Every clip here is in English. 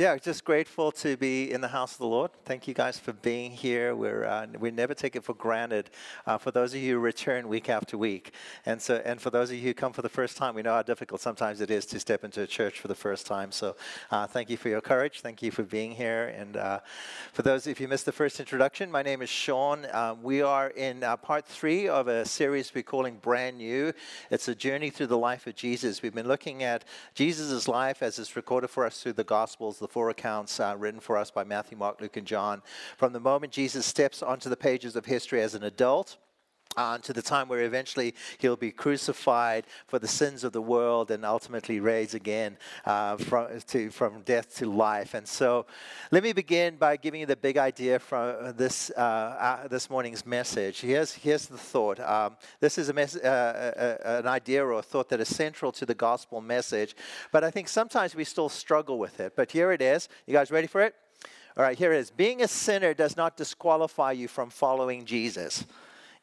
yeah, just grateful to be in the house of the Lord. Thank you guys for being here. We're uh, we never take it for granted. Uh, for those of you who return week after week, and so and for those of you who come for the first time, we know how difficult sometimes it is to step into a church for the first time. So, uh, thank you for your courage. Thank you for being here. And uh, for those, if you missed the first introduction, my name is Shaun. Um, we are in uh, part three of a series we're calling Brand New. It's a journey through the life of Jesus. We've been looking at Jesus' life as it's recorded for us through the Gospels the four accounts uh, written for us by Matthew, Mark, Luke, and John. From the moment Jesus steps onto the pages of history as an adult, uh, to the time where eventually he'll be crucified for the sins of the world and ultimately raised again uh, from, to, from death to life. And so let me begin by giving you the big idea from this, uh, uh this morning's message. Here's, here's the thought. Um, this is a mes- uh, uh, an idea or a thought that is central to the gospel message, but I think sometimes we still struggle with it. But here it is. You guys ready for it? All right, here it is. Being a sinner does not disqualify you from following Jesus.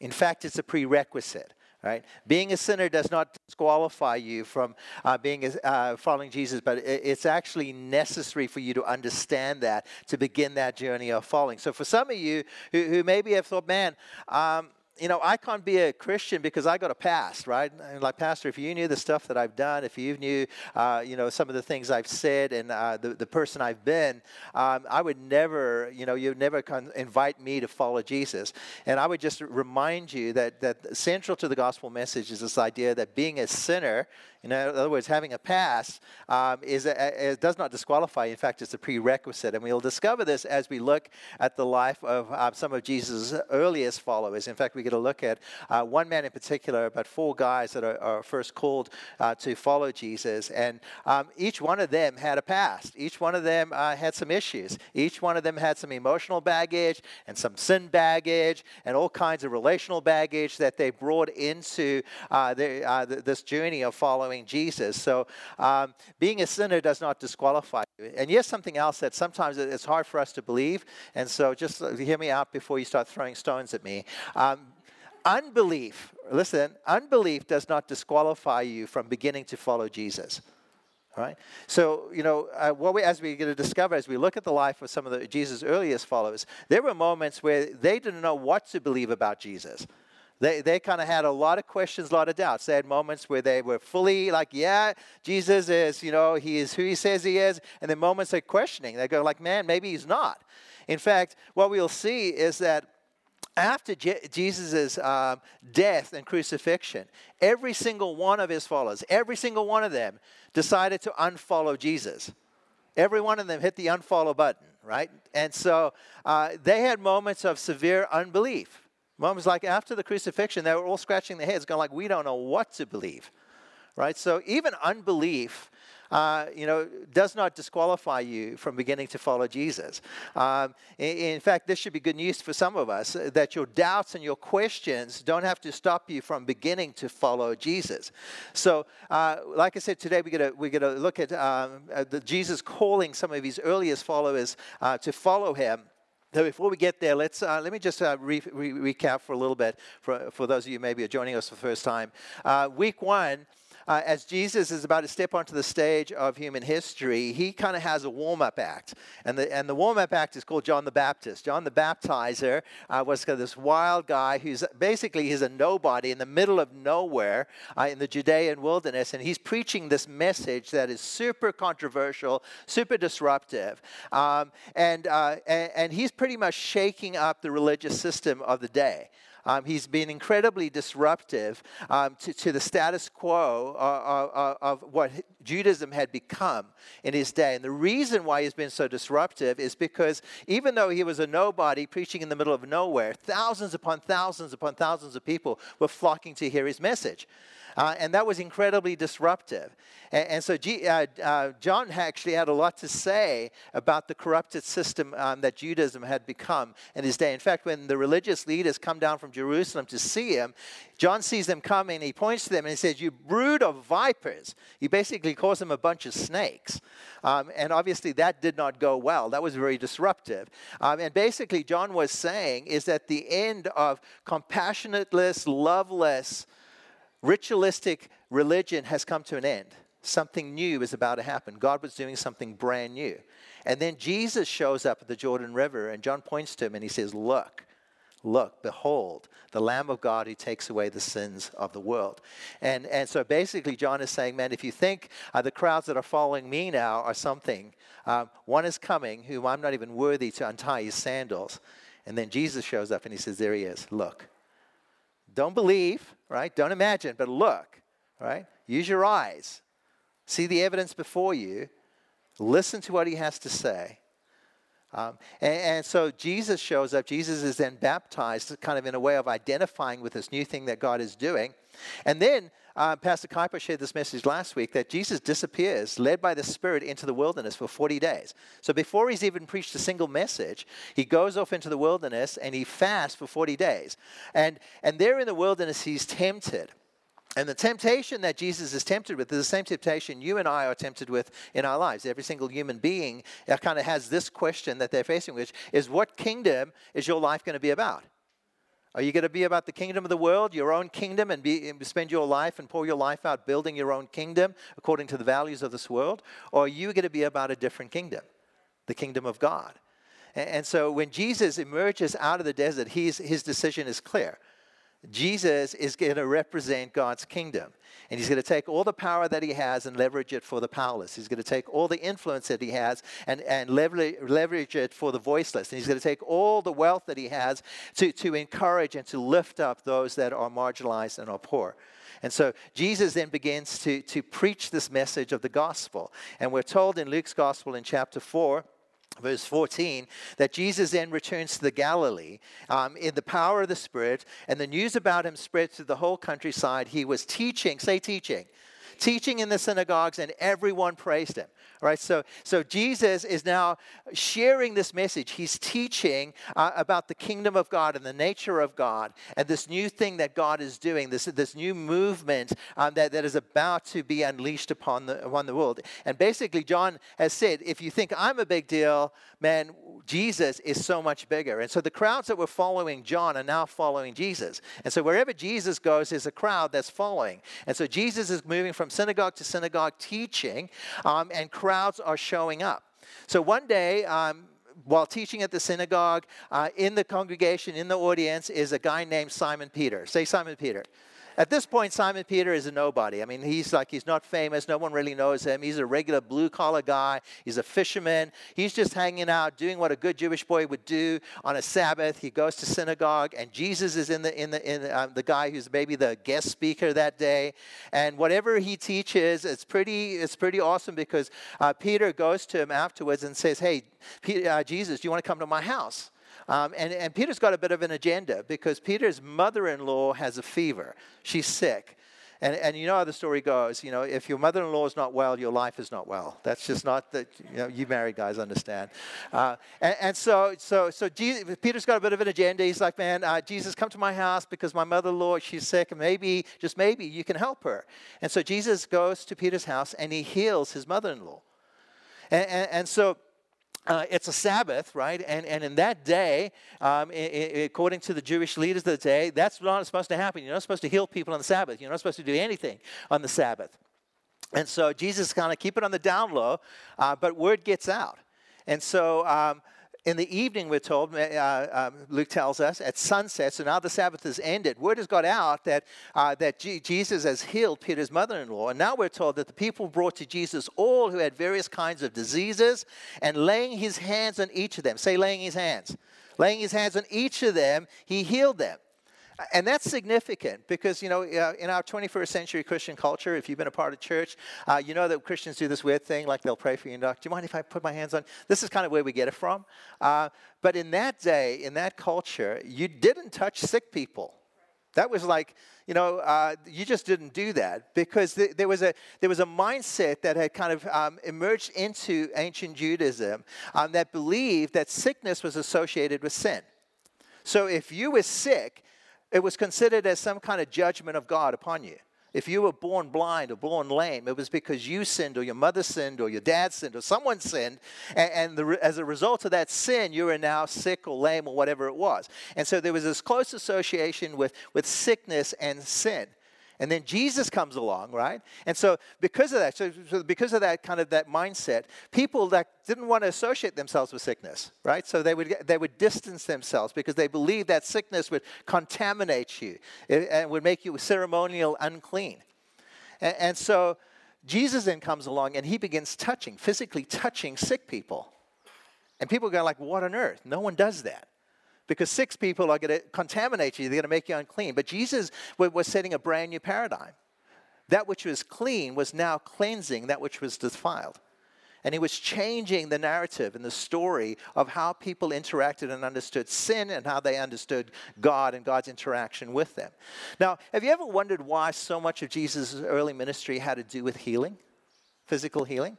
In fact, it's a prerequisite. Right? Being a sinner does not disqualify you from uh, being uh, following Jesus, but it's actually necessary for you to understand that to begin that journey of following. So, for some of you who, who maybe have thought, man, um, you know, I can't be a Christian because I got a past, right? Like, Pastor, if you knew the stuff that I've done, if you knew, uh, you know, some of the things I've said and uh, the, the person I've been, um, I would never, you know, you'd never invite me to follow Jesus. And I would just remind you that, that central to the gospel message is this idea that being a sinner in other words, having a past um, is a, a, does not disqualify. In fact, it's a prerequisite. And we'll discover this as we look at the life of uh, some of Jesus' earliest followers. In fact, we get a look at uh, one man in particular, but four guys that are, are first called uh, to follow Jesus. And um, each one of them had a past. Each one of them uh, had some issues. Each one of them had some emotional baggage and some sin baggage and all kinds of relational baggage that they brought into uh, their, uh, this journey of following Jesus. So um, being a sinner does not disqualify you. And yes, something else that sometimes it's hard for us to believe. And so just hear me out before you start throwing stones at me. Um, unbelief, listen, unbelief does not disqualify you from beginning to follow Jesus. All right. So you know uh, what we, as we're going to discover as we look at the life of some of the Jesus' earliest followers, there were moments where they didn't know what to believe about Jesus. They, they kind of had a lot of questions, a lot of doubts. They had moments where they were fully like, yeah, Jesus is, you know, he is who he says he is. And then moments of questioning. They go like, man, maybe he's not. In fact, what we'll see is that after Je- Jesus' um, death and crucifixion, every single one of his followers, every single one of them decided to unfollow Jesus. Every one of them hit the unfollow button, right? And so uh, they had moments of severe unbelief. Moments like after the crucifixion, they were all scratching their heads, going like, we don't know what to believe, right? So even unbelief, uh, you know, does not disqualify you from beginning to follow Jesus. Um, in, in, fact, this should be good news for some of us uh, that your doubts and your questions don't have to stop you from beginning to follow Jesus. So, uh, like I said, today we're going we're gonna look at, um, the Jesus calling some of his earliest followers uh, to follow him. So before we get there, let's uh, let me just uh, re- re- recap for a little bit for, for those of you maybe are joining us for the first time. Uh, week one, uh, as Jesus is about to step onto the stage of human history, he kind of has a warm up act. And the, and the warm up act is called John the Baptist. John the Baptizer uh, was this wild guy who's basically he's a nobody in the middle of nowhere uh, in the Judean wilderness. And he's preaching this message that is super controversial, super disruptive. Um, and, uh, and, and he's pretty much shaking up the religious system of the day. Um, he's been incredibly disruptive um, to, to, the status quo of, of, of, what Judaism had become in his day. And the reason why he's been so disruptive is because even though he was a nobody preaching in the middle of nowhere, thousands upon thousands upon thousands of people were flocking to hear his message. Uh, and that was incredibly disruptive. And, and so G, uh, uh, John actually had a lot to say about the corrupted system um, that Judaism had become in his day. In fact, when the religious leaders come down from Jerusalem to see him, John sees them coming, he points to them and he says, You brood of vipers. He basically calls them a bunch of snakes. Um, and obviously, that did not go well. That was very disruptive. Um, and basically, John was saying is that the end of compassionateless, loveless, ritualistic religion has come to an end. Something new was about to happen. God was doing something brand new. And then Jesus shows up at the Jordan River, and John points to him and he says, Look, look, behold, the Lamb of God who takes away the sins of the world. And, and so basically, John is saying, Man, if you think uh, the crowds that are following me now are something, um, one is coming whom I'm not even worthy to untie his sandals. And then Jesus shows up and he says, There he is, look. Don't believe, right? Don't imagine, but look, right? Use your eyes. See the evidence before you. Listen to what he has to say. Um, and, and, so Jesus shows up. Jesus is then baptized, kind of in a way of identifying with this new thing that God is doing. And then uh, Pastor Kuiper shared this message last week that Jesus disappears, led by the Spirit, into the wilderness for 40 days. So before he's even preached a single message, he goes off into the wilderness and he fasts for 40 days. And, and there in the wilderness, he's tempted. And the temptation that Jesus is tempted with is the same temptation you and I are tempted with in our lives. Every single human being uh, kind of has this question that they're facing, which is what kingdom is your life going to be about? Are you going to be about the kingdom of the world, your own kingdom, and, be, and spend your life and pour your life out building your own kingdom according to the values of this world? Or are you going to be about a different kingdom, the kingdom of God? And, and so when Jesus emerges out of the desert, his, his decision is clear. Jesus is going to represent God's kingdom. And he's going to take all the power that he has and leverage it for the powerless. He's going to take all the influence that he has and, and leverage, leverage it for the voiceless. And he's going to take all the wealth that he has to, to encourage and to lift up those that are marginalized and are poor. And so Jesus then begins to, to preach this message of the gospel. And we're told in Luke's gospel in chapter 4 verse 14, that Jesus then returns to the Galilee um, in the power of the Spirit, and the news about him spread through the whole countryside. He was teaching, say teaching, teaching in the synagogues, and everyone praised him. Right, so, so Jesus is now sharing this message. He's teaching uh, about the kingdom of God and the nature of God and this new thing that God is doing, this, this new movement um, that, that is about to be unleashed upon the, upon the world. And basically, John has said, if you think I'm a big deal, man, Jesus is so much bigger. And so the crowds that were following John are now following Jesus. And so wherever Jesus goes, there's a crowd that's following. And so Jesus is moving from synagogue to synagogue teaching, um, and crowds are showing up. So one day, um, while teaching at the synagogue, uh, in the congregation, in the audience, is a guy named Simon Peter. Say Simon Peter. At this point, Simon Peter is a nobody. I mean, he's like, he's not famous. No one really knows him. He's a regular blue collar guy. He's a fisherman. He's just hanging out, doing what a good Jewish boy would do on a Sabbath. He goes to synagogue, and Jesus is in the, in the, in um, the guy who's maybe the guest speaker that day. And whatever he teaches, it's pretty, it's pretty awesome because uh, Peter goes to him afterwards and says, Hey, Peter, uh, Jesus, do you want to come to my house? Um, and, and Peter's got a bit of an agenda because Peter's mother in law has a fever. She's sick. And, and you know how the story goes. You know, if your mother-in-law is not well, your life is not well. That's just not that. You know, you married guys understand. Uh, and, and, so, so, so Jesus, Peter's got a bit of an agenda. He's like, man, uh, Jesus, come to my house because my mother-in-law she's sick, and maybe, just maybe, you can help her. And so Jesus goes to Peter's house and he heals his mother-in-law. and, and, and so uh, it's a Sabbath, right? And, and in that day, um, according to the Jewish leaders of the day, that's not supposed to happen. You're not supposed to heal people on the Sabbath. You're not supposed to do anything on the Sabbath. And so Jesus kind of keep it on the down low, uh, but word gets out. And so um, in the evening, we're told, uh, um, Luke tells us, at sunset, so now the Sabbath has ended, word has got out that, uh, that G- Jesus has healed Peter's mother in law. And now we're told that the people brought to Jesus all who had various kinds of diseases and laying his hands on each of them. Say, laying his hands. Laying his hands on each of them, he healed them. And that's significant because, you know, uh, in our 21st century Christian culture, if you've been a part of church, uh, you know that Christians do this weird thing, like they'll pray for you and, do you mind if I put my hands on? This is kind of where we get it from. Uh, but in that day, in that culture, you didn't touch sick people. That was like, you know, uh, you just didn't do that because th- there, was a, there was a mindset that had kind of um, emerged into ancient Judaism um, that believed that sickness was associated with sin. So if you were sick, it was considered as some kind of judgment of God upon you. If you were born blind or born lame, it was because you sinned, or your mother sinned, or your dad sinned, or someone sinned. And, and the, as a result of that sin, you are now sick or lame or whatever it was. And so there was this close association with, with sickness and sin. And then Jesus comes along, right? And so because of that, so, because of that kind of that mindset, people that didn't want to associate themselves with sickness, right? So they would they would distance themselves because they believed that sickness would contaminate you and would make you ceremonial unclean. And, and so Jesus then comes along and he begins touching, physically touching sick people. And people go like, what on earth? No one does that because six people are going to contaminate you, they're going to make you unclean. But Jesus was setting a brand new paradigm. That which was clean was now cleansing that which was defiled. And he was changing the narrative and the story of how people interacted and understood sin and how they understood God and God's interaction with them. Now, have you ever wondered why so much of Jesus' early ministry had to do with healing, physical healing?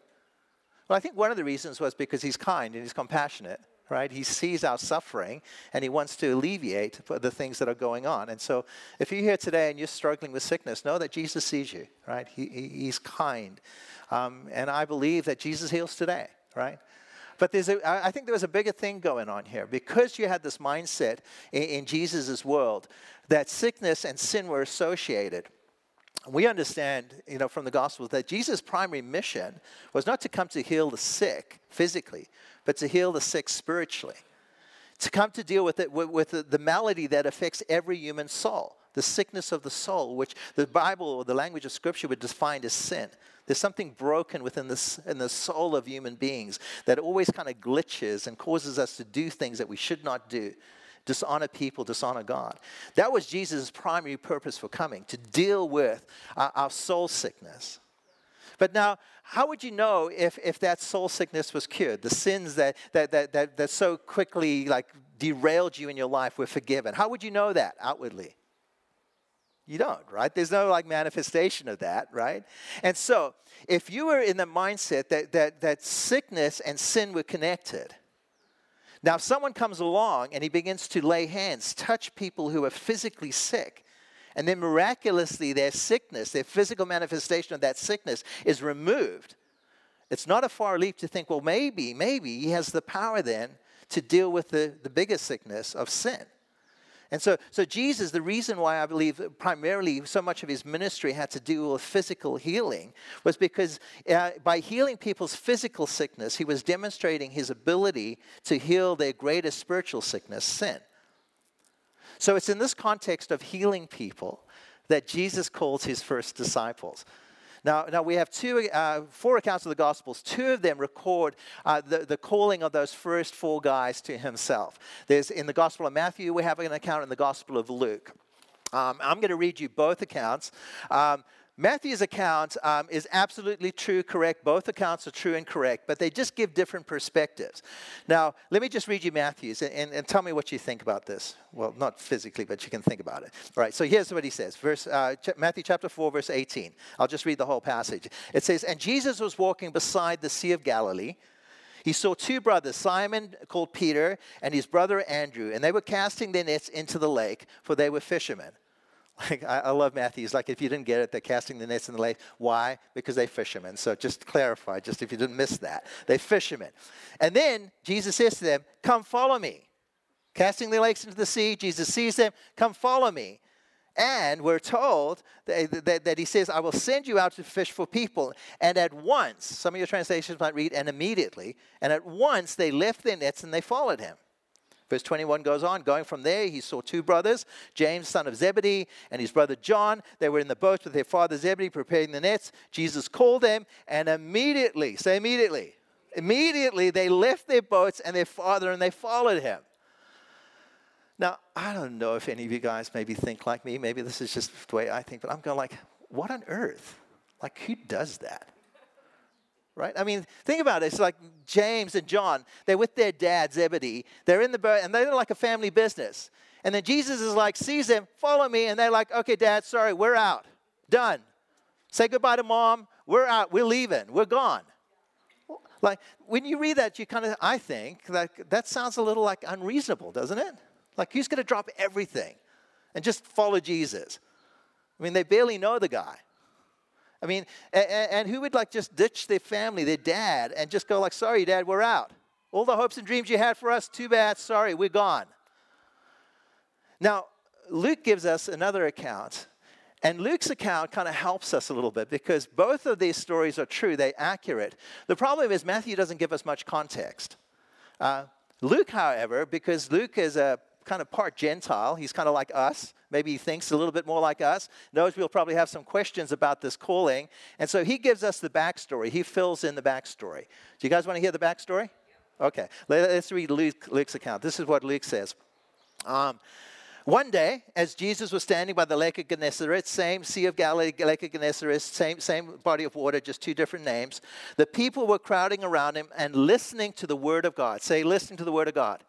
Well, I think one of the reasons was because he's kind and he's compassionate right? He sees our suffering and he wants to alleviate the things that are going on. And so, if you're here today and you're struggling with sickness, know that Jesus sees you, right? He, he's kind. Um, and I believe that Jesus heals today, right? But there's a, I think there was a bigger thing going on here. Because you had this mindset in, in Jesus' world that sickness and sin were associated, we understand, you know, from the gospel that Jesus' primary mission was not to come to heal the sick physically, but to heal the sick spiritually. To come to deal with it with, the, malady that affects every human soul, the sickness of the soul, which the Bible or the language of Scripture would define as sin. There's something broken within the, in the soul of human beings that always kind of glitches and causes us to do things that we should not do dishonor people, dishonor God. That was Jesus' primary purpose for coming, to deal with our, our soul sickness. But now, how would you know if, if that soul sickness was cured? The sins that, that, that, that, that so quickly like derailed you in your life were forgiven. How would you know that outwardly? You don't, right? There's no like manifestation of that, right? And so, if you were in the mindset that, that, that sickness and sin were connected, now if someone comes along and he begins to lay hands, touch people who are physically sick, and then miraculously their sickness, their physical manifestation of that sickness is removed. It's not a far leap to think, well, maybe, maybe he has the power then to deal with the, the biggest sickness of sin. And so, so Jesus, the reason why I believe primarily so much of his ministry had to do with physical healing was because uh, by healing people's physical sickness, he was demonstrating his ability to heal their greatest spiritual sickness, sin. So it's in this context of healing people that Jesus calls his first disciples. Now, now we have two, uh, four accounts of the Gospels. Two of them record uh, the, the calling of those first four guys to himself. There's in the Gospel of Matthew, we have an account in the Gospel of Luke. Um, I'm going to read you both accounts. Um, Matthew's account um, is absolutely true, correct. Both accounts are true and correct, but they just give different perspectives. Now, let me just read you Matthew's and, and, and tell me what you think about this. Well, not physically, but you can think about it. All right, so here's what he says Verse, uh, ch- Matthew chapter 4, verse 18. I'll just read the whole passage. It says, And Jesus was walking beside the Sea of Galilee. He saw two brothers, Simon called Peter and his brother Andrew, and they were casting their nets into the lake, for they were fishermen. Like, I, I, love Matthew. He's like, if you didn't get it, they're casting the nets in the lake. Why? Because they fishermen. So just clarify, just if you didn't miss that. They fishermen. And then Jesus says to them, Come follow me. Casting the lakes into the sea, Jesus sees them, Come follow me. And we're told that, that, that, he says, I will send you out to fish for people. And at once, some of your translations might read, and immediately, and at once they left their nets and they followed him. Verse 21 goes on, going from there, he saw two brothers, James, son of Zebedee, and his brother John. They were in the boat with their father Zebedee, preparing the nets. Jesus called them, and immediately, say immediately, immediately they left their boats and their father and they followed him. Now, I don't know if any of you guys maybe think like me. Maybe this is just the way I think, but I'm going like, what on earth? Like, who does that? Right? I mean, think about it. It's like James and John. They're with their dad, Zebedee. They're in the boat, and they're like a family business. And then Jesus is like, sees them, follow me. And they're like, okay, dad, sorry, we're out. Done. Say goodbye to mom. We're out. We're leaving. We're gone. Like, when you read that, you kind of, I think, like, that sounds a little like unreasonable, doesn't it? Like, who's going to drop everything and just follow Jesus? I mean, they barely know the guy. I mean, and, and, who would like just ditch their family, their dad, and just go like, sorry, dad, we're out. All the hopes and dreams you had for us, too bad, sorry, we're gone. Now, Luke gives us another account, And Luke's account kind of helps us a little bit because both of these stories are true, they're accurate. The problem is Matthew doesn't give us much context. Uh, Luke, however, because Luke is a kind of part Gentile, he's kind of like us. Maybe he thinks a little bit more like us, knows we'll probably have some questions about this calling. And so he gives us the backstory. He fills in the backstory. Do you guys want to hear the backstory? Okay, let's read Luke, Luke's account. This is what Luke says. Um, one day, as Jesus was standing by the lake of Gennesaret, same Sea of Galilee, Lake of Gennesaret, same, same body of water, just two different names, the people were crowding around him and listening to the word of God. Say, listening to the word of God.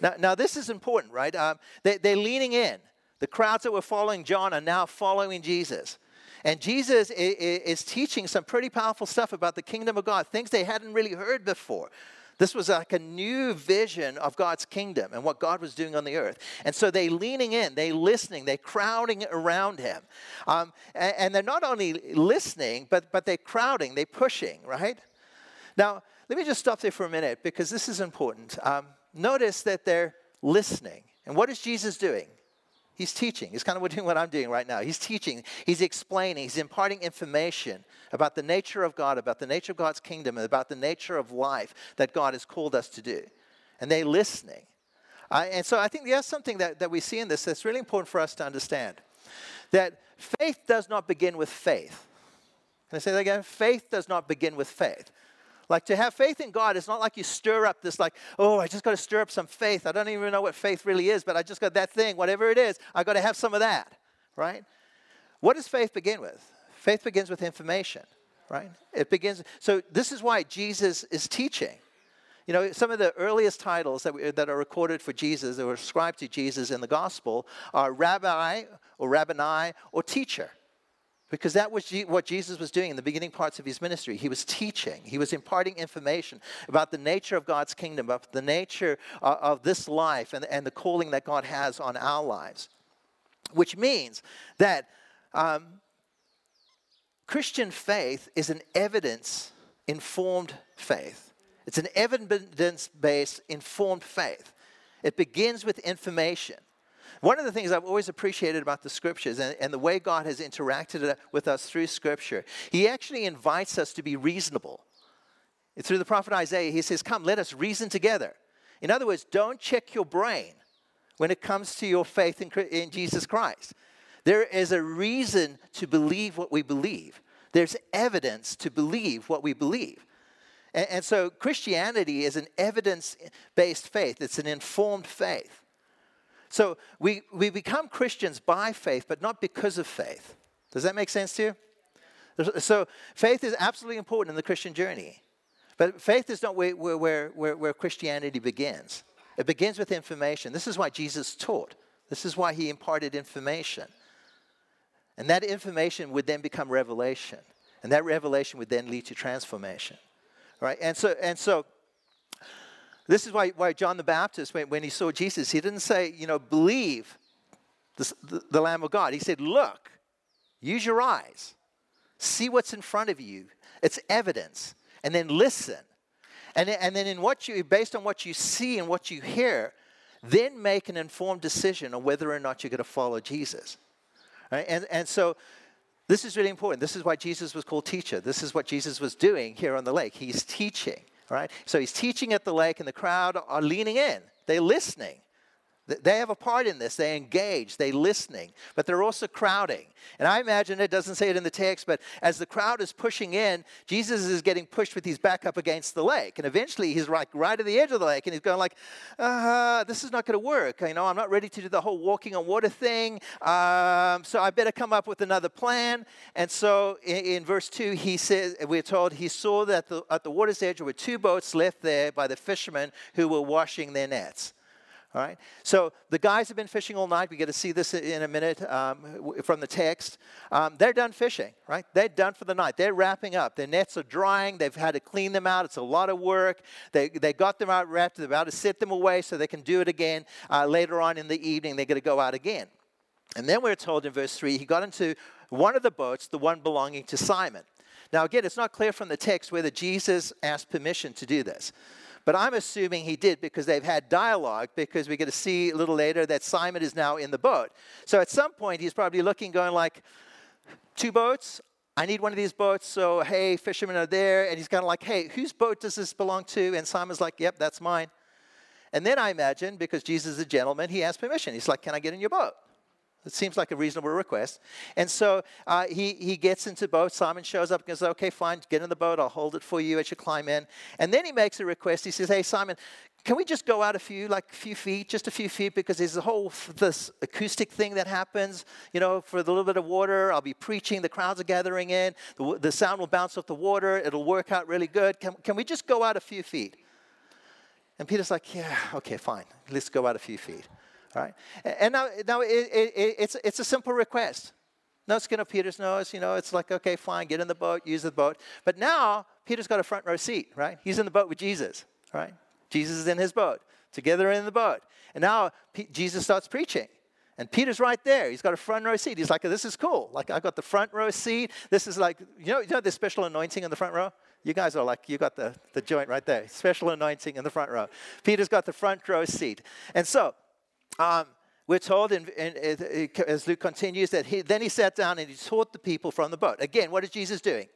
Now, now this is important, right? Um, they, they're leaning in. The crowds that were following John are now following Jesus. And Jesus is teaching some pretty powerful stuff about the kingdom of God, things they hadn't really heard before. This was like a new vision of God's kingdom and what God was doing on the earth. And so they're leaning in, they listening, they crowding around him. Um, and, and, they're not only listening, but, but they're crowding, they're pushing, right? Now, let me just stop there for a minute because this is important. Um, notice that they're listening. And what is Jesus doing? He's teaching. He's kind of doing what I'm doing right now. He's teaching, he's explaining, he's imparting information about the nature of God, about the nature of God's kingdom, and about the nature of life that God has called us to do. And they're listening. Uh, and so I think there's something that, that we see in this that's really important for us to understand that faith does not begin with faith. Can I say that again? Faith does not begin with faith. Like to have faith in God, it's not like you stir up this, like, oh, I just got to stir up some faith. I don't even know what faith really is, but I just got that thing, whatever it is, I got to have some of that, right? What does faith begin with? Faith begins with information, right? It begins, so this is why Jesus is teaching. You know, some of the earliest titles that, we, that are recorded for Jesus, that were ascribed to Jesus in the gospel, are rabbi or rabboni or teacher. Because that was what Jesus was doing in the beginning parts of his ministry. He was teaching, he was imparting information about the nature of God's kingdom, about the nature of this life and, and the calling that God has on our lives. Which means that um, Christian faith is an evidence informed faith. It's an evidence based, informed faith. It begins with information. One of the things I've always appreciated about the scriptures and, and the way God has interacted with us through scripture, He actually invites us to be reasonable. Through the prophet Isaiah, he says, Come, let us reason together. In other words, don't check your brain when it comes to your faith in, in Jesus Christ. There is a reason to believe what we believe, there's evidence to believe what we believe. And, and so Christianity is an evidence based faith, it's an informed faith. So we, we become Christians by faith, but not because of faith. Does that make sense to you? So faith is absolutely important in the Christian journey. But faith is not where, where, where, where Christianity begins. It begins with information. This is why Jesus taught. This is why he imparted information. And that information would then become revelation. And that revelation would then lead to transformation. Right? And so, and so this is why, why John the Baptist, when, when he saw Jesus, he didn't say, you know, believe the, the, the Lamb of God. He said, look, use your eyes, see what's in front of you. It's evidence. And then listen. And, and then in what you, based on what you see and what you hear, then make an informed decision on whether or not you're going to follow Jesus. Right? And, and so this is really important. This is why Jesus was called teacher. This is what Jesus was doing here on the lake. He's teaching. Right? So he's teaching at the lake, and the crowd are leaning in. They're listening. They have a part in this. They engage, they listening, but they're also crowding. And I imagine it doesn't say it in the text, but as the crowd is pushing in, Jesus is getting pushed with his back up against the lake. And eventually he's like right at the edge of the lake and he's going like, uh, this is not going to work. You know, I'm not ready to do the whole walking on water thing. Um, so I better come up with another plan. And so in, in verse 2, he says, we're told he saw that the, at the water's edge were two boats left there by the fishermen who were washing their nets. All right. So the guys have been fishing all night. We get to see this in a minute um, from the text. Um, they're done fishing, right? They're done for the night. They're wrapping up. Their nets are drying. They've had to clean them out. It's a lot of work. They, they got them out wrapped. They're about to set them away so they can do it again uh, later on in the evening. They're going to go out again. And then we're told in verse 3 he got into one of the boats, the one belonging to Simon. Now, again, it's not clear from the text whether Jesus asked permission to do this. But I'm assuming he did because they've had dialogue, because we're going to see a little later that Simon is now in the boat. So at some point, he's probably looking, going like, two boats? I need one of these boats. So, hey, fishermen are there. And he's kind of like, hey, whose boat does this belong to? And Simon's like, yep, that's mine. And then I imagine, because Jesus is a gentleman, he asks permission. He's like, can I get in your boat? It seems like a reasonable request. And so uh, he, he gets into boat. Simon shows up and goes, okay, fine, get in the boat. I'll hold it for you as you climb in. And then he makes a request. He says, hey, Simon, can we just go out a few, like a few feet, just a few feet, because there's a whole this acoustic thing that happens. You know, for the little bit of water, I'll be preaching. The crowds are gathering in. The, the sound will bounce off the water. It'll work out really good. Can, can we just go out a few feet? And Peter's like, yeah, okay, fine. Let's go out a few feet. Right? And now, now it, it, it's, it's a simple request. No skin of Peter's nose, you know, it's like, okay, fine, get in the boat, use the boat. But now, Peter's got a front row seat, right? He's in the boat with Jesus, right? Jesus is in his boat, together in the boat. And now P- Jesus starts preaching. And Peter's right there. He's got a front row seat. He's like, this is cool. Like, I got the front row seat. This is like, you know, you know the special anointing in the front row? You guys are like, you got the, the joint right there. Special anointing in the front row. Peter's got the front row seat. And so, um, we're told, in, in, in, as Luke continues, that he, then he sat down and he taught the people from the boat. Again, what is Jesus doing?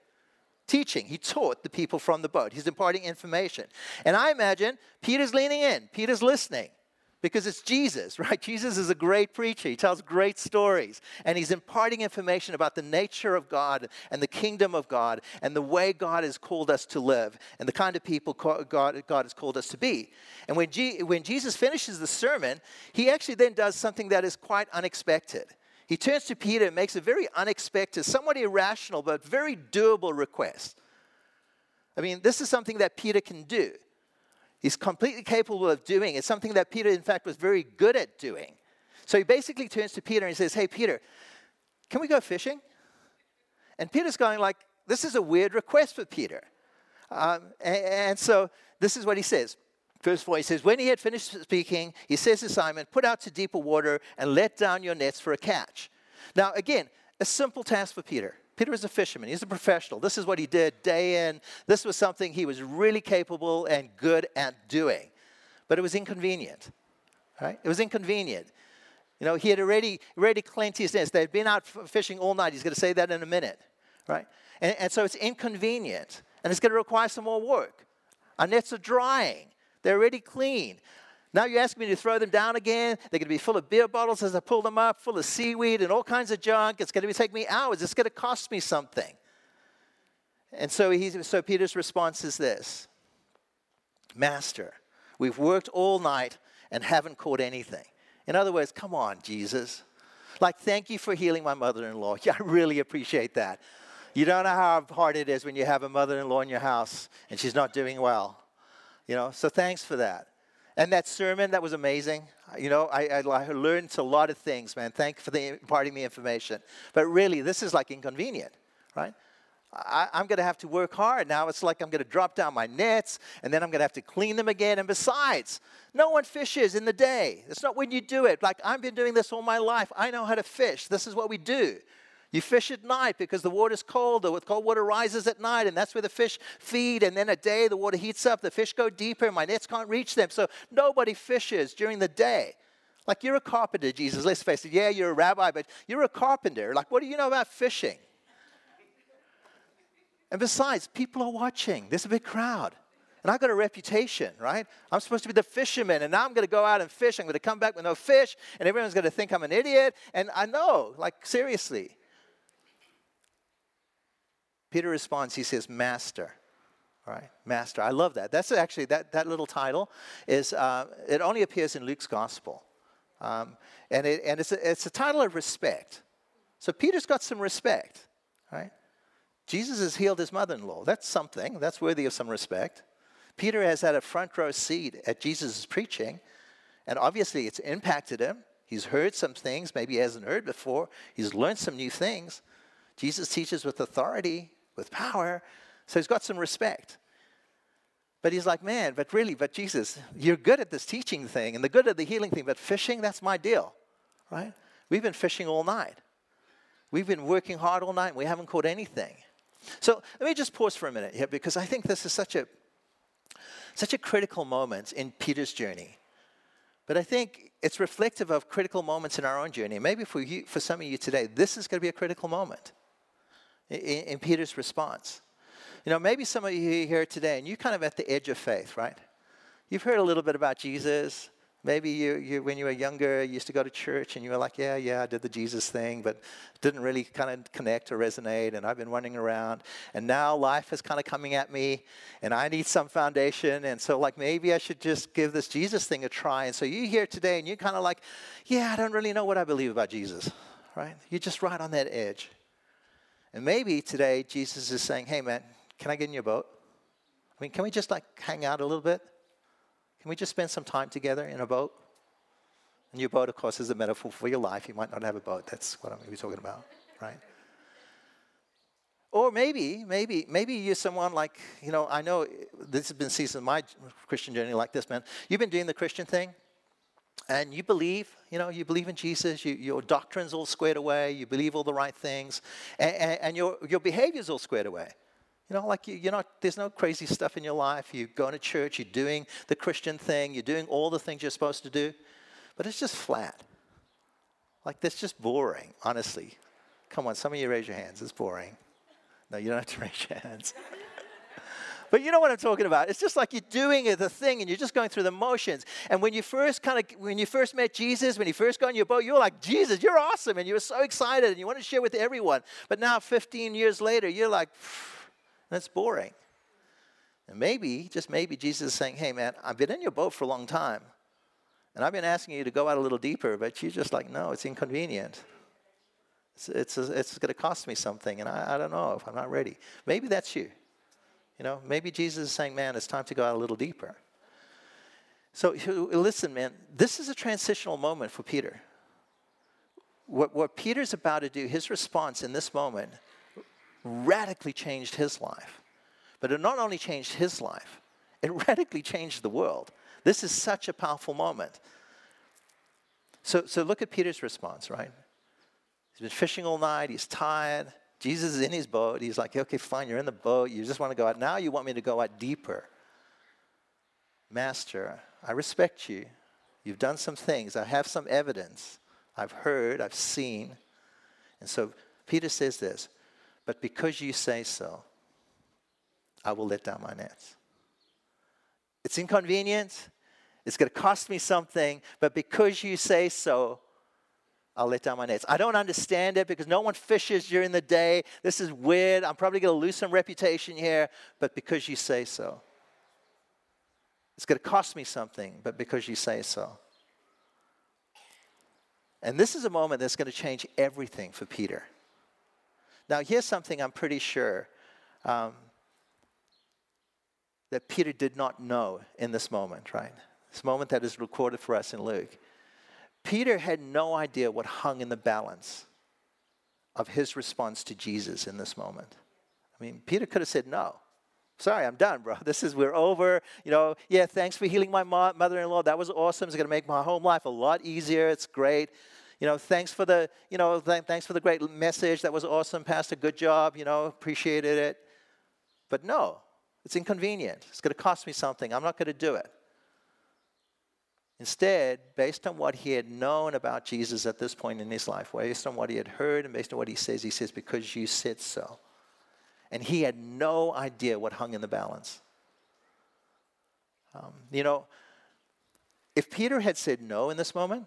Teaching. He taught the people from the boat. He's imparting information. And I imagine Peter's leaning in, Peter's listening because it's Jesus, right? Jesus is a great preacher. He tells great stories, and he's imparting information about the nature of God and the kingdom of God and the way God has called us to live and the kind of people God, God has called us to be. And when, G, when Jesus finishes the sermon, he actually then does something that is quite unexpected. He turns to Peter and makes a very unexpected, somewhat irrational, but very doable request. I mean, this is something that Peter can do. He's completely capable of doing. It's something that Peter, in fact, was very good at doing. So he basically turns to Peter and he says, Hey, Peter, can we go fishing? And Peter's going like, this is a weird request for Peter. Um, and, and so this is what he says. Verse 4, he says, When he had finished speaking, he says to Simon, Put out to deeper water and let down your nets for a catch. Now, again, a simple task for Peter. Peter was a fisherman. He's a professional. This is what he did day in. This was something he was really capable and good at doing. But it was inconvenient. Right? It was inconvenient. You know, he had already, already cleaned his nets. They had been out fishing all night. He's going to say that in a minute. Right? And, and so it's inconvenient. And it's going to require some more work. Our nets are drying. They're already clean. Now you ask me to throw them down again. They're going to be full of beer bottles as I pull them up, full of seaweed and all kinds of junk. It's going to take me hours. It's going to cost me something. And so, so Peter's response is this Master, we've worked all night and haven't caught anything. In other words, come on, Jesus. Like, thank you for healing my mother in law. Yeah, I really appreciate that. You don't know how hard it is when you have a mother in law in your house and she's not doing well. You know, so thanks for that. And that sermon, that was amazing. You know, I, I, learned a lot of things, man. Thank you for the, imparting me information. But really, this is like inconvenient, right? I, am going to have to work hard. Now it's like I'm going to drop down my nets and then I'm going to have to clean them again. And besides, no one fishes in the day. It's not when you do it. Like I've been doing this all my life. I know how to fish. This is what we do. You fish at night because the water's cold. The cold water rises at night, and that's where the fish feed. And then at day, the water heats up. The fish go deeper. And my nets can't reach them. So nobody fishes during the day. Like you're a carpenter, Jesus. Let's face it. Yeah, you're a rabbi, but you're a carpenter. Like, what do you know about fishing? And besides, people are watching. There's a big crowd. And I've got a reputation, right? I'm supposed to be the fisherman, and now I'm going to go out and fish. I'm going to come back with no fish, and everyone's going to think I'm an idiot. And I know, like, seriously. Peter responds, he says, Master. All right, Master. I love that. That's actually, that, that little title is, uh, it only appears in Luke's gospel. Um, and it, and it's, a, it's a title of respect. So Peter's got some respect, right? Jesus has healed his mother in law. That's something, that's worthy of some respect. Peter has had a front row seat at Jesus' preaching, and obviously it's impacted him. He's heard some things maybe he hasn't heard before, he's learned some new things. Jesus teaches with authority, with power. So he's got some respect. But he's like, man, but really, but Jesus, you're good at this teaching thing and the good at the healing thing, but fishing, that's my deal, right? We've been fishing all night. We've been working hard all night and we haven't caught anything. So let me just pause for a minute here because I think this is such a such a critical moment in Peter's journey. But I think it's reflective of critical moments in our own journey. Maybe for, you, for some of you today, this is going to be a critical moment in, Peter's response. You know, maybe some of you here today, and you're kind of at the edge of faith, right? You've heard a little bit about Jesus. Maybe you, you, when you were younger, you used to go to church and you were like, yeah, yeah, I did the Jesus thing, but didn't really kind of connect or resonate. And I've been running around. And now life is kind of coming at me and I need some foundation. And so, like, maybe I should just give this Jesus thing a try. And so you're here today and you're kind of like, yeah, I don't really know what I believe about Jesus, right? You're just right on that edge. And maybe today Jesus is saying, hey, man, can I get in your boat? I mean, can we just like hang out a little bit? Can we just spend some time together in a boat? And your boat, of course, is a metaphor for your life. You might not have a boat. That's what I'm going to be talking about, right? Or maybe, maybe, maybe you're someone like, you know, I know this has been season of my Christian journey like this, man. You've been doing the Christian thing, and you believe, you know, you believe in Jesus, you, your doctrine's all squared away, you believe all the right things, and, and, and your, your behavior's all squared away. You know, like you, you're not, there's no crazy stuff in your life. You're going to church, you're doing the Christian thing, you're doing all the things you're supposed to do, but it's just flat. Like, that's just boring, honestly. Come on, some of you raise your hands. It's boring. No, you don't have to raise your hands. But you know what I'm talking about. It's just like you're doing the thing and you're just going through the motions. And when you first kind of, when you first met Jesus, when you first got on your boat, you were like, Jesus, you're awesome. And you were so excited and you want to share with everyone. But now, 15 years later, you're like, that's boring. And maybe, just maybe, Jesus is saying, hey, man, I've been in your boat for a long time. And I've been asking you to go out a little deeper, but you're just like, no, it's inconvenient. It's, it's, it's going to cost me something, and I, I don't know if I'm not ready. Maybe that's you. You know, maybe Jesus is saying, man, it's time to go out a little deeper. So listen, man, this is a transitional moment for Peter. What, what Peter's about to do, his response in this moment, radically changed his life. But it not only changed his life, it radically changed the world. This is such a powerful moment. So, so look at Peter's response, right? He's been fishing all night, he's tired. Jesus is in his boat. He's like, okay, fine, you're in the boat. You just want to go out. Now you want me to go out deeper. Master, I respect you. You've done some things. I have some evidence. I've heard, I've seen. And so Peter says this but because you say so, I will let down my nets. It's inconvenient. It's going to cost me something, but because you say so, I'll let down my nets. I don't understand it because no one fishes during the day. This is weird. I'm probably going to lose some reputation here, but because you say so. It's going to cost me something, but because you say so. And this is a moment that's going to change everything for Peter. Now, here's something I'm pretty sure um, that Peter did not know in this moment, right? This moment that is recorded for us in Luke. Peter had no idea what hung in the balance of his response to Jesus in this moment. I mean, Peter could have said, No. Sorry, I'm done, bro. This is, we're over. You know, yeah, thanks for healing my mother in law. That was awesome. It's going to make my home life a lot easier. It's great you know, thanks for the, you know, th- thanks for the great message. That was awesome, Pastor. Good job. You know, appreciated it. But no, it's inconvenient. It's going to cost me something. I'm not going to do it. Instead, based on what he had known about Jesus at this point in his life, based on what he had heard and based on what he says, he says, Because you said so. And he had no idea what hung in the balance. Um, you know, if Peter had said no in this moment,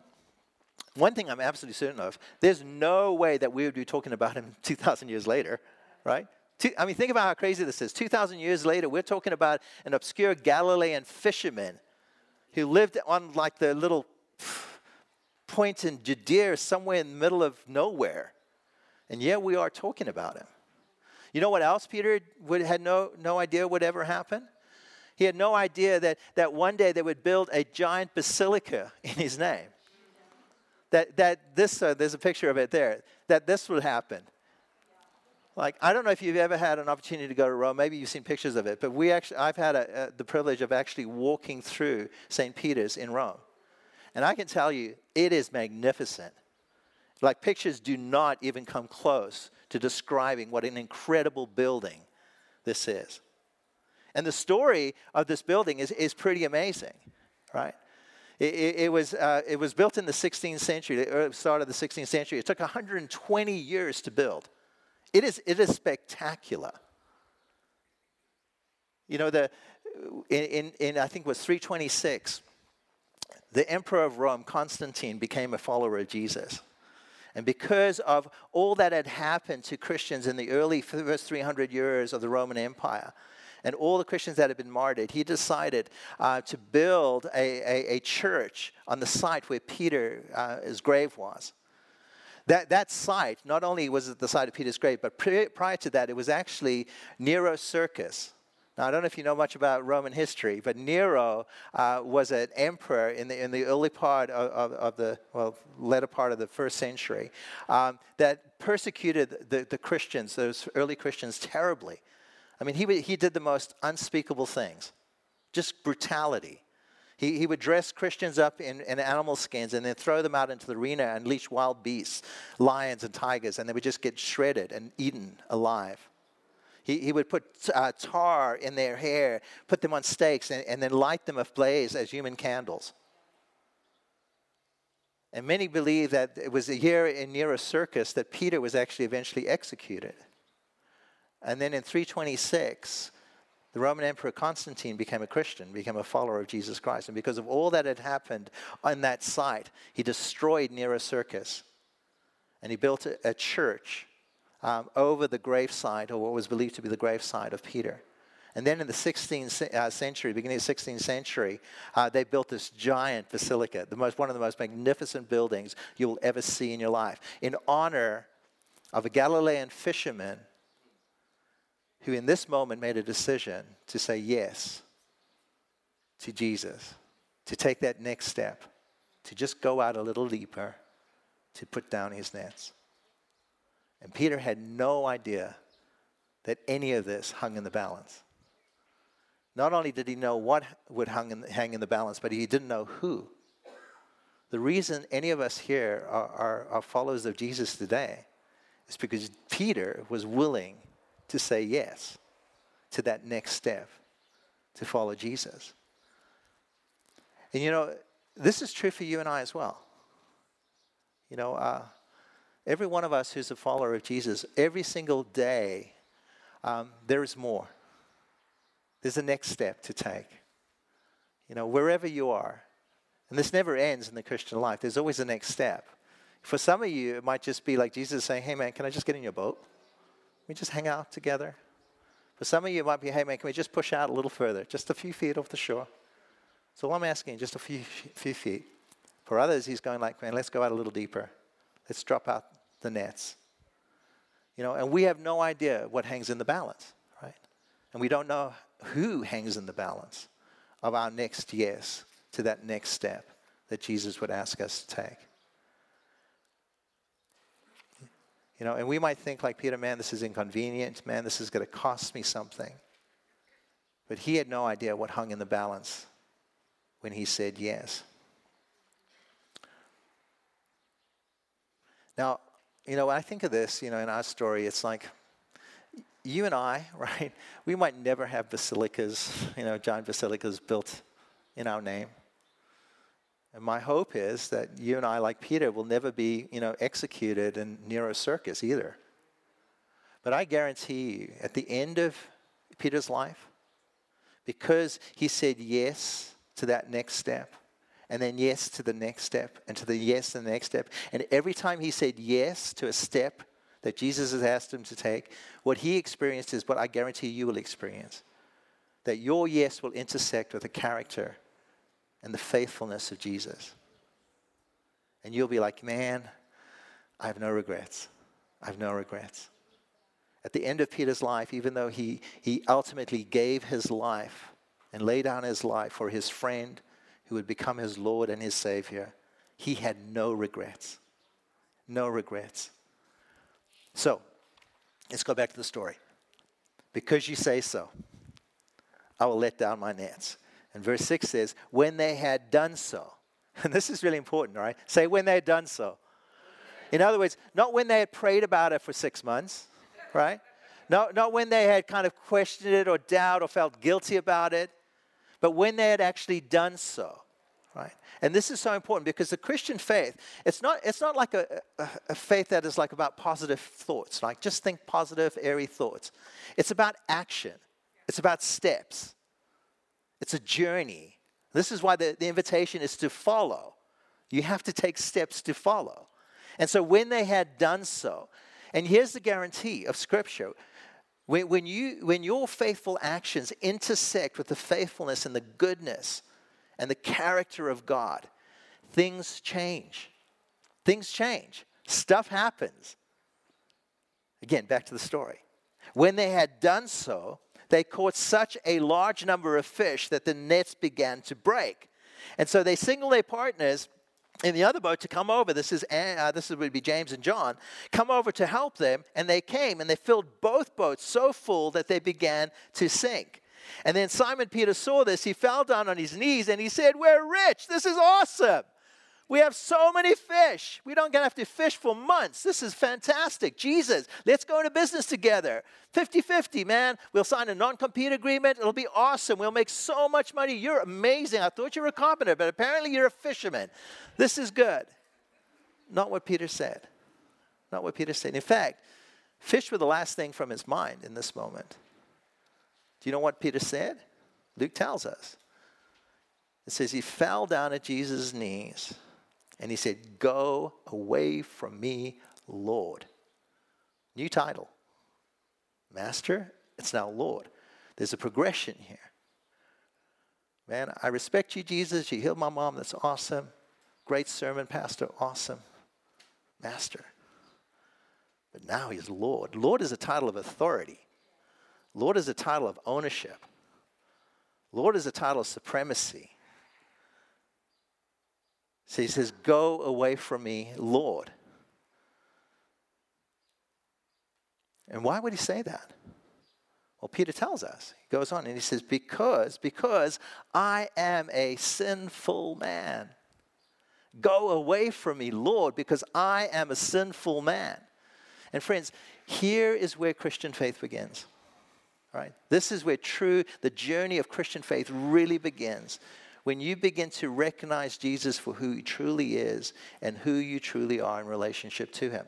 one thing I'm absolutely certain of there's no way that we would be talking about him 2,000 years later, right? I mean, think about how crazy this is. 2,000 years later, we're talking about an obscure Galilean fisherman who lived on like the little point in Judea, somewhere in the middle of nowhere. And yet we are talking about him. You know what else Peter would, had no, no idea would ever happen? He had no idea that, that one day they would build a giant basilica in his name that, that this, uh, there's a picture of it there, that this would happen. Like, I don't know if you've ever had an opportunity to go to Rome. Maybe you've seen pictures of it. But we actually, I've had a, a, the privilege of actually walking through St. Peter's in Rome. And I can tell you, it is magnificent. Like, pictures do not even come close to describing what an incredible building this is. And the story of this building is, is pretty amazing, right? It, it, it was, uh, it was built in the 16th century, the start of the 16th century. It took 120 years to build. It is, it is spectacular. You know, the, in, in, in I think it was 326, the emperor of Rome, Constantine, became a follower of Jesus. And because of all that had happened to Christians in the early first 300 years of the Roman Empire, and all the Christians that had been martyred, he decided uh, to build a, a, a, church on the site where Peter's uh, grave was. That, that site, not only was it the site of Peter's grave, but prior to that, it was actually Nero's circus. Now, I don't know if you know much about Roman history, but Nero uh, was an emperor in the, in the early part of, of, of the, well, later part of the first century um, that persecuted the, the Christians, those early Christians, terribly. I mean, he, he did the most unspeakable things, just brutality. He, he would dress Christians up in, in animal skins and then throw them out into the arena and unleash wild beasts, lions and tigers, and they would just get shredded and eaten alive. He, he would put uh, tar in their hair, put them on stakes, and, and then light them ablaze as human candles. And many believe that it was a year in Nero's circus that Peter was actually eventually executed. And then in 326, the Roman Emperor Constantine became a Christian, became a follower of Jesus Christ. And because of all that had happened on that site, he destroyed Nero's circus. And he built a, a church um, over the gravesite, or what was believed to be the gravesite of Peter. And then in the 16th uh, century, beginning of the 16th century, uh, they built this giant basilica, the most, one of the most magnificent buildings you will ever see in your life, in honor of a Galilean fisherman who, in this moment, made a decision to say yes to Jesus, to take that next step, to just go out a little deeper, to put down his nets. And Peter had no idea that any of this hung in the balance. Not only did he know what would hang in, hang in the balance, but he didn't know who. The reason any of us here are, are, are followers of Jesus today is because Peter was willing to say yes to that next step to follow Jesus. And you know, this is true for you and I as well. You know, uh, Every one of us who's a follower of Jesus, every single day, um, there is more. There's a next step to take. You know, wherever you are, and this never ends in the Christian life, there's always a next step. For some of you, it might just be like Jesus saying, Hey man, can I just get in your boat? We just hang out together? For some of you, it might be, Hey man, can we just push out a little further, just a few feet off the shore? So I'm asking, just a few, few feet. For others, he's going like, Man, let's go out a little deeper. Let's drop out the nets. You know, and we have no idea what hangs in the balance, right? And we don't know who hangs in the balance of our next yes to that next step that Jesus would ask us to take. You know, and we might think like Peter, man, this is inconvenient. Man, this is going to cost me something. But he had no idea what hung in the balance when he said yes. Now, you know, when I think of this, you know, in our story, it's like you and I, right? We might never have basilicas, you know, giant basilicas built in our name. And my hope is that you and I, like Peter, will never be, you know, executed in Nero's circus either. But I guarantee you, at the end of Peter's life, because he said yes to that next step, and then yes to the next step, and to the yes to the next step. And every time he said yes to a step that Jesus has asked him to take, what he experienced is what I guarantee you will experience. That your yes will intersect with the character and the faithfulness of Jesus. And you'll be like, man, I have no regrets. I have no regrets. At the end of Peter's life, even though he, he ultimately gave his life and laid down his life for his friend, who would become his Lord and his Savior, he had no regrets. No regrets. So, let's go back to the story. Because you say so, I will let down my nets. And verse 6 says, When they had done so, and this is really important, right? Say, when they had done so. In other words, not when they had prayed about it for six months, right? Not, not when they had kind of questioned it or doubt or felt guilty about it, but when they had actually done so. Right? And this is so important because the Christian faith, it's not, it's not like a, a, a faith that is like about positive thoughts, like just think positive, airy thoughts. It's about action, it's about steps, it's a journey. This is why the, the invitation is to follow. You have to take steps to follow. And so when they had done so, and here's the guarantee of Scripture when, when, you, when your faithful actions intersect with the faithfulness and the goodness and the character of God, things change. Things change. Stuff happens. Again, back to the story. When they had done so, they caught such a large number of fish that the nets began to break. And so they signaled their partners in the other boat to come over. This is uh, this would be James and John. Come over to help them, and they came and they filled both boats so full that they began to sink. And then Simon Peter saw this. He fell down on his knees and he said, "We're rich. This is awesome." We have so many fish. We don't have to fish for months. This is fantastic. Jesus, let's go into business together. 50 50, man. We'll sign a non compete agreement. It'll be awesome. We'll make so much money. You're amazing. I thought you were a carpenter, but apparently you're a fisherman. This is good. Not what Peter said. Not what Peter said. In fact, fish were the last thing from his mind in this moment. Do you know what Peter said? Luke tells us. It says he fell down at Jesus' knees and he said, Go away from me, Lord. New title. Master, it's now Lord. There's a progression here. Man, I respect you, Jesus. You healed my mom. That's awesome. Great sermon, Pastor. Awesome. Master. But now he's Lord. Lord is a title of authority, Lord is a title of ownership, Lord is a title of supremacy. So he says, Go away from me, Lord. And why would he say that? Well, Peter tells us. He goes on and he says, Because, because I am a sinful man. Go away from me, Lord, because I am a sinful man. And friends, here is where Christian faith begins. Right? This is where true, the journey of Christian faith really begins when you begin to recognize Jesus for who he truly is and who you truly are in relationship to him.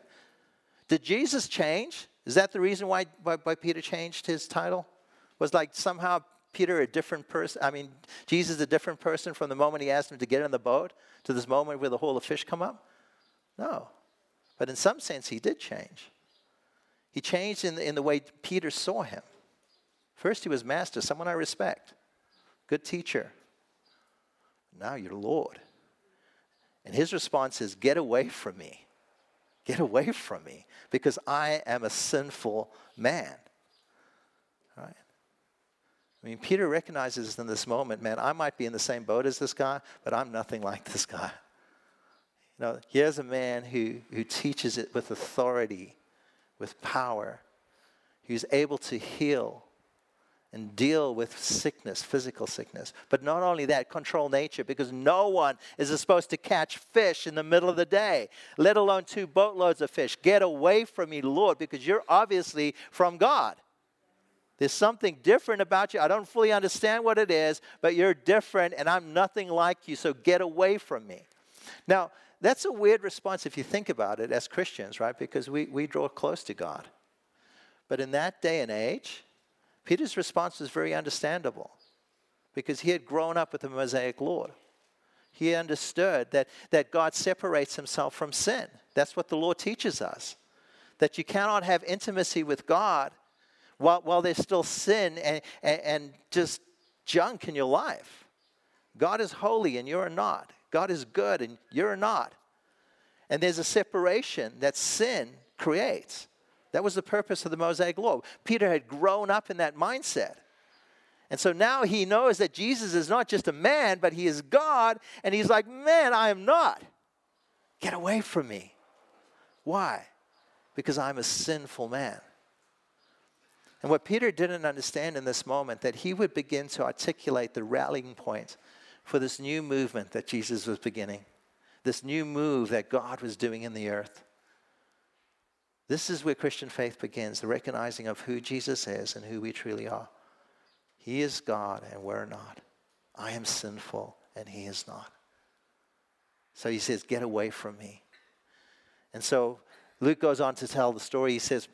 Did Jesus change? Is that the reason why, why, why Peter changed his title? Was like somehow Peter a different person? I mean, Jesus a different person from the moment he asked him to get in the boat to this moment where the haul of fish come up? No. But in some sense, he did change. He changed in the, in the way Peter saw him. First, he was master, someone I respect, good teacher, now you're Lord. And his response is, Get away from me. Get away from me because I am a sinful man. Right? I mean, Peter recognizes in this moment, man, I might be in the same boat as this guy, but I'm nothing like this guy. You know, here's a man who, who teaches it with authority, with power, who's able to heal and deal with sickness, physical sickness. But not only that, control nature, because no one is supposed to catch fish in the middle of the day, let alone two boatloads of fish. Get away from me, Lord, because you're obviously from God. There's something different about you. I don't fully understand what it is, but you're different, and I'm nothing like you, so get away from me. Now, that's a weird response if you think about it as Christians, right? Because we, we draw close to God. But in that day and age, Peter's response was very understandable because he had grown up with the Mosaic law. He understood that, that God separates himself from sin. That's what the law teaches us. That you cannot have intimacy with God while, while there's still sin and, and, and just junk in your life. God is holy and you're not. God is good and you're not. And there's a separation that sin creates. That was the purpose of the Mosaic Law. Peter had grown up in that mindset. And so now he knows that Jesus is not just a man, but he is God. And he's like, man, I am not. Get away from me. Why? Because I'm a sinful man. And what Peter didn't understand in this moment, that he would begin to articulate the rallying point for this new movement that Jesus was beginning, this new move that God was doing in the earth. This is where Christian faith begins the recognizing of who Jesus is and who we truly are. He is God and we're not. I am sinful and He is not. So he says, Get away from me. And so Luke goes on to tell the story. He says,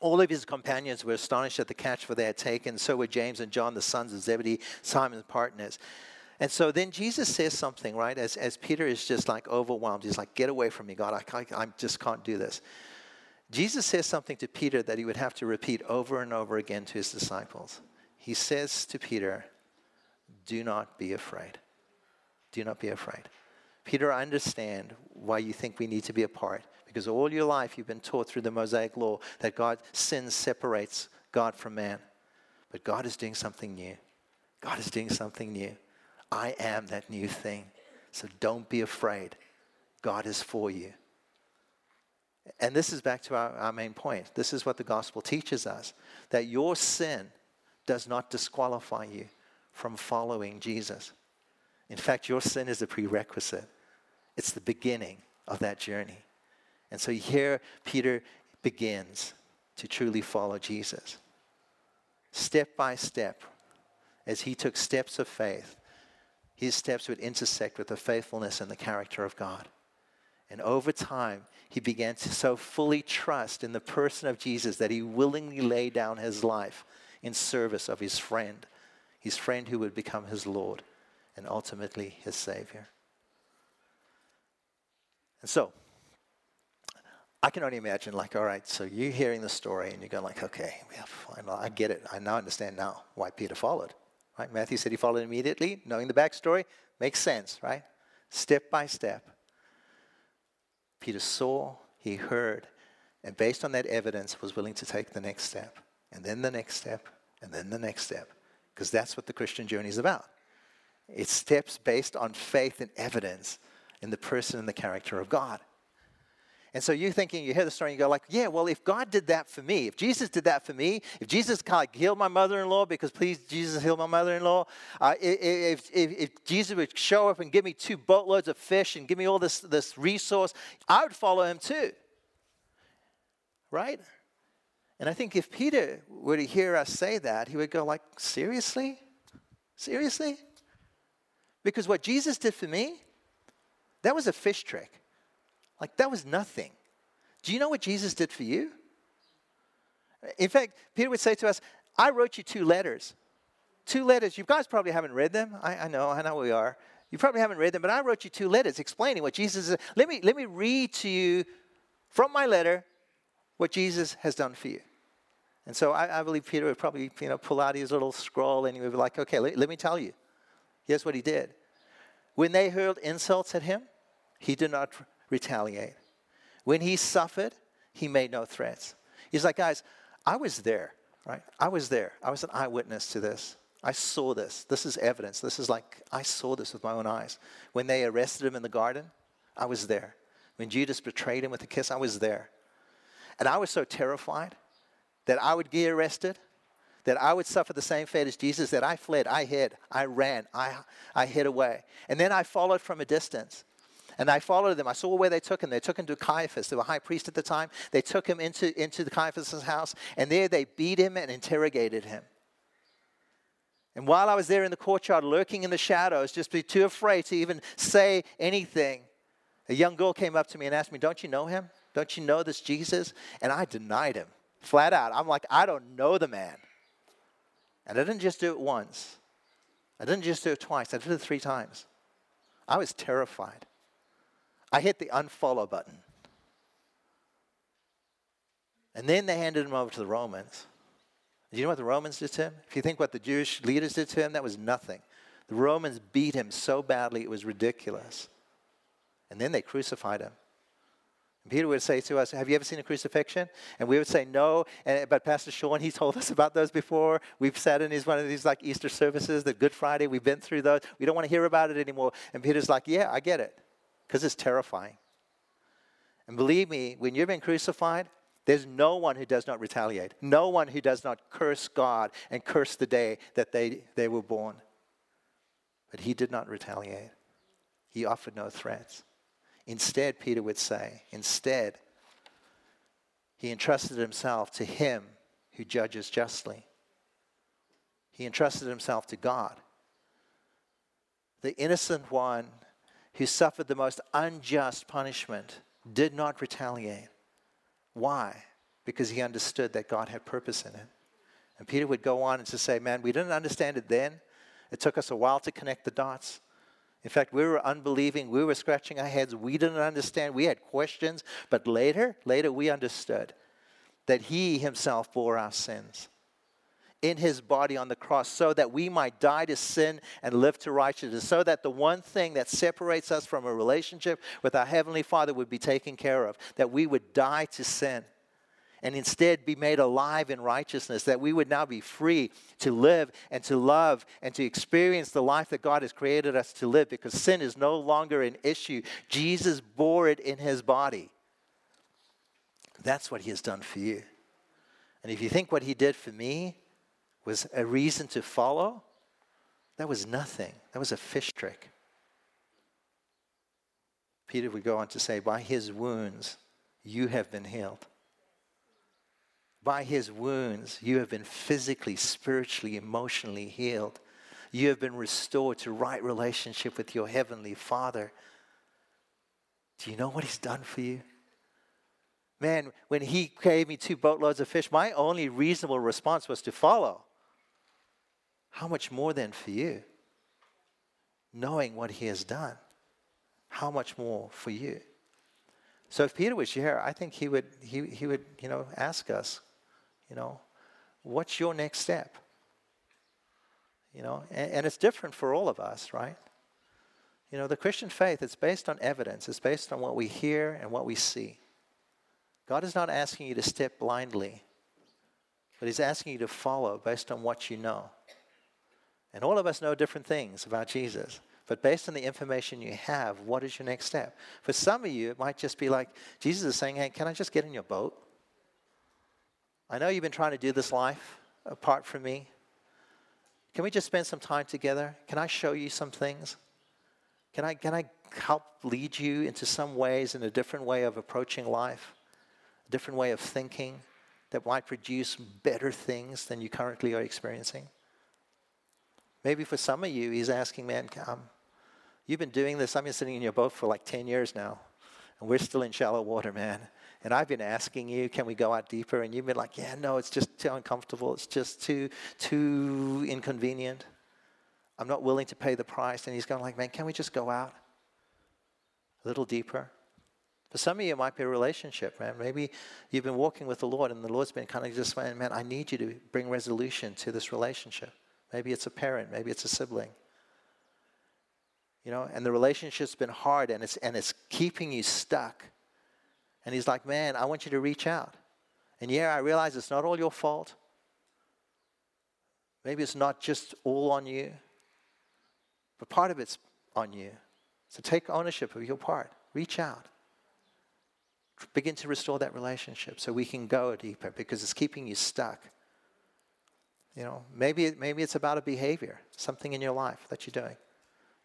all of his companions were astonished at the catch for they had taken. So were James and John, the sons of Zebedee, Simon's partners. And so then Jesus says something, right? As, as Peter is just like overwhelmed. He's like, Get away from me, God. I, I, I just can't do this. Jesus says something to Peter that he would have to repeat over and over again to his disciples. He says to Peter, Do not be afraid. Do not be afraid. Peter, I understand why you think we need to be apart. Because all your life you've been taught through the Mosaic law that God sin separates God from man. But God is doing something new. God is doing something new. I am that new thing. So don't be afraid. God is for you. And this is back to our, our main point. This is what the gospel teaches us that your sin does not disqualify you from following Jesus. In fact, your sin is a prerequisite, it's the beginning of that journey. And so here Peter begins to truly follow Jesus. Step by step, as he took steps of faith, his steps would intersect with the faithfulness and the character of God. And over time, he began to so fully trust in the person of Jesus that he willingly laid down his life in service of his friend, his friend who would become his Lord and ultimately his Savior. And so, I can only imagine, like, all right, so you're hearing the story and you're going, like, okay, yeah, fine, I get it. I now understand now why Peter followed. Right? Matthew said he followed immediately, knowing the backstory makes sense, right? Step by step. Peter saw, he heard, and based on that evidence, was willing to take the next step, and then the next step, and then the next step, because that's what the Christian journey is about. It's steps based on faith and evidence in the person and the character of God. And so you're thinking, you hear the story and you go like, yeah, well, if God did that for me, if Jesus did that for me, if Jesus kind of healed my mother-in-law, because please, Jesus healed my mother-in-law, uh, if, if, if, Jesus would show up and give me two boatloads of fish and give me all this, this resource, I would follow him too. Right? And I think if Peter were to hear us say that, he would go like, seriously? Seriously? Because what Jesus did for me, that was a fish trick. Like, that was nothing. Do you know what Jesus did for you? In fact, Peter would say to us, I wrote you two letters. Two letters. You guys probably haven't read them. I, I know, I know we are. You probably haven't read them, but I wrote you two letters explaining what Jesus is. Let me, let me read to you from my letter what Jesus has done for you. And so I, I believe Peter would probably you know, pull out his little scroll and he would be like, okay, let, let me tell you. Here's what he did. When they hurled insults at him, he did not retaliate. When he suffered, he made no threats. He's like, guys, I was there, right? I was there. I was an eyewitness to this. I saw this. This is evidence. This is like, I saw this with my own eyes. When they arrested him in the garden, I was there. When Judas betrayed him with a kiss, I was there. And I was so terrified that I would get arrested, that I would suffer the same fate as Jesus, that I fled, I hid, I ran, I, I hid away. And then I followed from a distance. And I followed them. I saw where they took him. They took him to Caiaphas, the high priest at the time. They took him into, into the Caiaphas' house, and there they beat him and interrogated him. And while I was there in the courtyard, lurking in the shadows, just be too afraid to even say anything, a young girl came up to me and asked me, Don't you know him? Don't you know this Jesus? And I denied him flat out. I'm like, I don't know the man. And I didn't just do it once, I didn't just do it twice, I did it three times. I was terrified. I hit the unfollow button. And then they handed him over to the Romans. Do you know what the Romans did to him? If you think what the Jewish leaders did to him, that was nothing. The Romans beat him so badly it was ridiculous. And then they crucified him. And Peter would say to us, Have you ever seen a crucifixion? And we would say, No. And, but Pastor Shaun, he told us about those before. We've sat in these, one of these like Easter services, the Good Friday. We've been through those. We don't want to hear about it anymore. And Peter's like, Yeah, I get it because it's terrifying. And believe me, when you've been crucified, there's no one who does not retaliate, no one who does not curse God and curse the day that they, they were born. But he did not retaliate, he offered no threats. Instead, Peter would say, instead, he entrusted himself to him who judges justly. He entrusted himself to God. The innocent one who suffered the most unjust punishment did not retaliate. Why? Because he understood that God had purpose in it. And Peter would go on and to say, Man, we didn't understand it then. It took us a while to connect the dots. In fact, we were unbelieving. We were scratching our heads. We didn't understand. We had questions. But later, later we understood that he himself bore our sins in his body on the cross so that we might die to sin and live to righteousness, so that the one thing that separates us from a relationship with our Heavenly Father would be taken care of, that we would die to sin and instead be made alive in righteousness, that we would now be free to live and to love and to experience the life that God has created us to live because sin is no longer an issue. Jesus bore it in his body. That's what he has done for you. And if you think what he did for me was a reason to follow, that was nothing. That was a fish trick. Peter would go on to say, By his wounds, you have been healed. By his wounds, you have been physically, spiritually, emotionally healed. You have been restored to right relationship with your heavenly Father. Do you know what he's done for you? Man, when he gave me two boatloads of fish, my only reasonable response was to follow. How much more then for you? Knowing what he has done, how much more for you? So if Peter was here, I think he would, he, he would you know, ask us, you know, what's your next step? You know, and, and it's different for all of us, right? You know, the Christian faith is based on evidence. It's based on what we hear and what we see. God is not asking you to step blindly, but He's asking you to follow based on what you know. And all of us know different things about Jesus. But based on the information you have, what is your next step? For some of you, it might just be like Jesus is saying, Hey, can I just get in your boat? I know you've been trying to do this life apart from me. Can we just spend some time together? Can I show you some things? Can I, can I help lead you into some ways in a different way of approaching life, a different way of thinking that might produce better things than you currently are experiencing? Maybe for some of you, he's asking, man, come. Um, you've been doing this. I've been sitting in your boat for like 10 years now, and we're still in shallow water, man. And I've been asking you, can we go out deeper? And you've been like, yeah, no, it's just too uncomfortable. It's just too, too inconvenient. I'm not willing to pay the price. And he's going like, man, can we just go out a little deeper? For some of you, it might be a relationship, man. Maybe you've been walking with the Lord, and the Lord's been kind of just saying, man, I need you to bring resolution to this relationship. Maybe it's a parent, maybe it's a sibling. You know, and the relationship's been hard and it's and it's keeping you stuck. And he's like, "Man, I want you to reach out." And yeah, I realize it's not all your fault. Maybe it's not just all on you. But part of it's on you. So take ownership of your part. Reach out. Begin to restore that relationship so we can go deeper because it's keeping you stuck. You know, maybe, maybe it's about a behavior, something in your life that you're doing.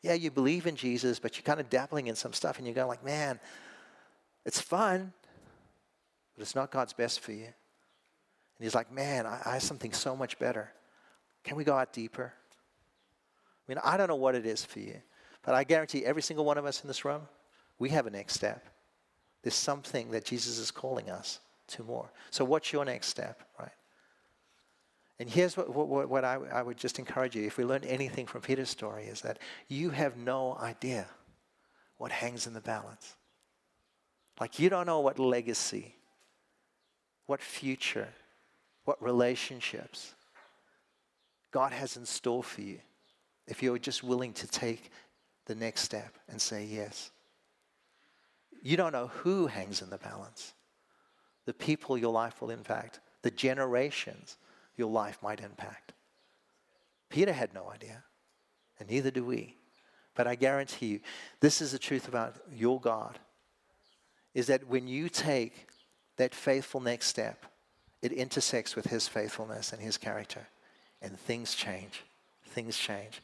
Yeah, you believe in Jesus, but you're kind of dabbling in some stuff and you're going like, man, it's fun, but it's not God's best for you. And he's like, man, I, I have something so much better. Can we go out deeper? I mean, I don't know what it is for you, but I guarantee every single one of us in this room, we have a next step. There's something that Jesus is calling us to more. So, what's your next step, right? And here's what, what, what I, I would just encourage you if we learn anything from Peter's story is that you have no idea what hangs in the balance. Like you don't know what legacy, what future, what relationships God has in store for you if you're just willing to take the next step and say yes. You don't know who hangs in the balance, the people your life will impact, the generations your life might impact. Peter had no idea, and neither do we. But I guarantee you, this is the truth about your God is that when you take that faithful next step, it intersects with his faithfulness and his character, and things change. Things change.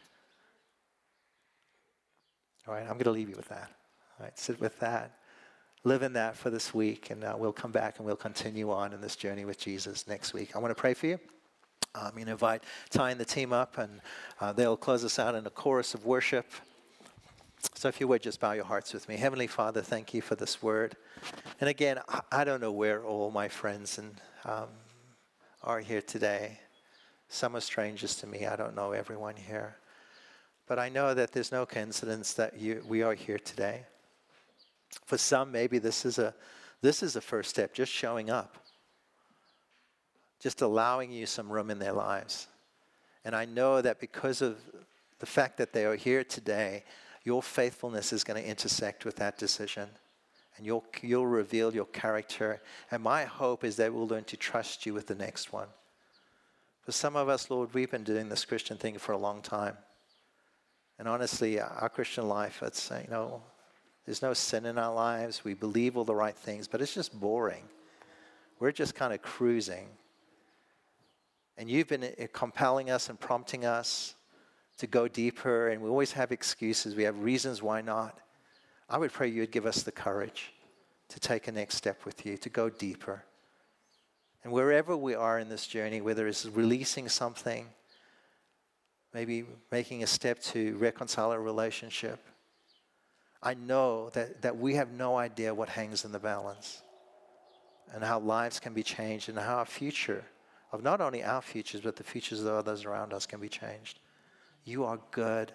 All right, I'm going to leave you with that. All right, sit with that. live in that for this week, and uh, we'll come back and we'll continue on in this journey with Jesus next week. I want to pray for you. I'm going to invite Ty and the team up, and uh, they'll close us out in a chorus of worship. So, if you would just bow your hearts with me. Heavenly Father, thank you for this word. And again, I, I don't know where all my friends and, um, are here today. Some are strangers to me. I don't know everyone here. But I know that there's no coincidence that you, we are here today. For some, maybe this is a this is a first step, just showing up, just allowing you some room in their lives. And I know that because of the fact that they are here today, your faithfulness is going to intersect with that decision. And you'll, you'll reveal your character. And my hope is that we'll learn to trust you with the next one. For some of us, Lord, we've been doing this Christian thing for a long time. And honestly, our Christian life, it's, you know, there's no sin in our lives. We believe all the right things, but it's just boring. We're just kind of cruising. And you've been uh, compelling us and prompting us to go deeper, and we always have excuses. We have reasons why not. I would pray you would give us the courage to take a next step with you, to go deeper. And wherever we are in this journey, whether it's releasing something, maybe making a step to reconcile a relationship, I know that, that we have no idea what hangs in the balance and how lives can be changed and how our future, of not only our futures, but the futures of others around us, can be changed. You are good,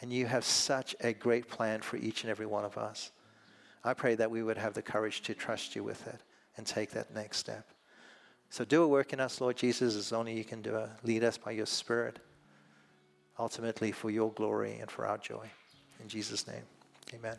and you have such a great plan for each and every one of us. I pray that we would have the courage to trust you with it and take that next step. So do a work in us, Lord Jesus, as only you can do it. Lead us by your Spirit, ultimately for your glory and for our joy. In Jesus' name. Amen.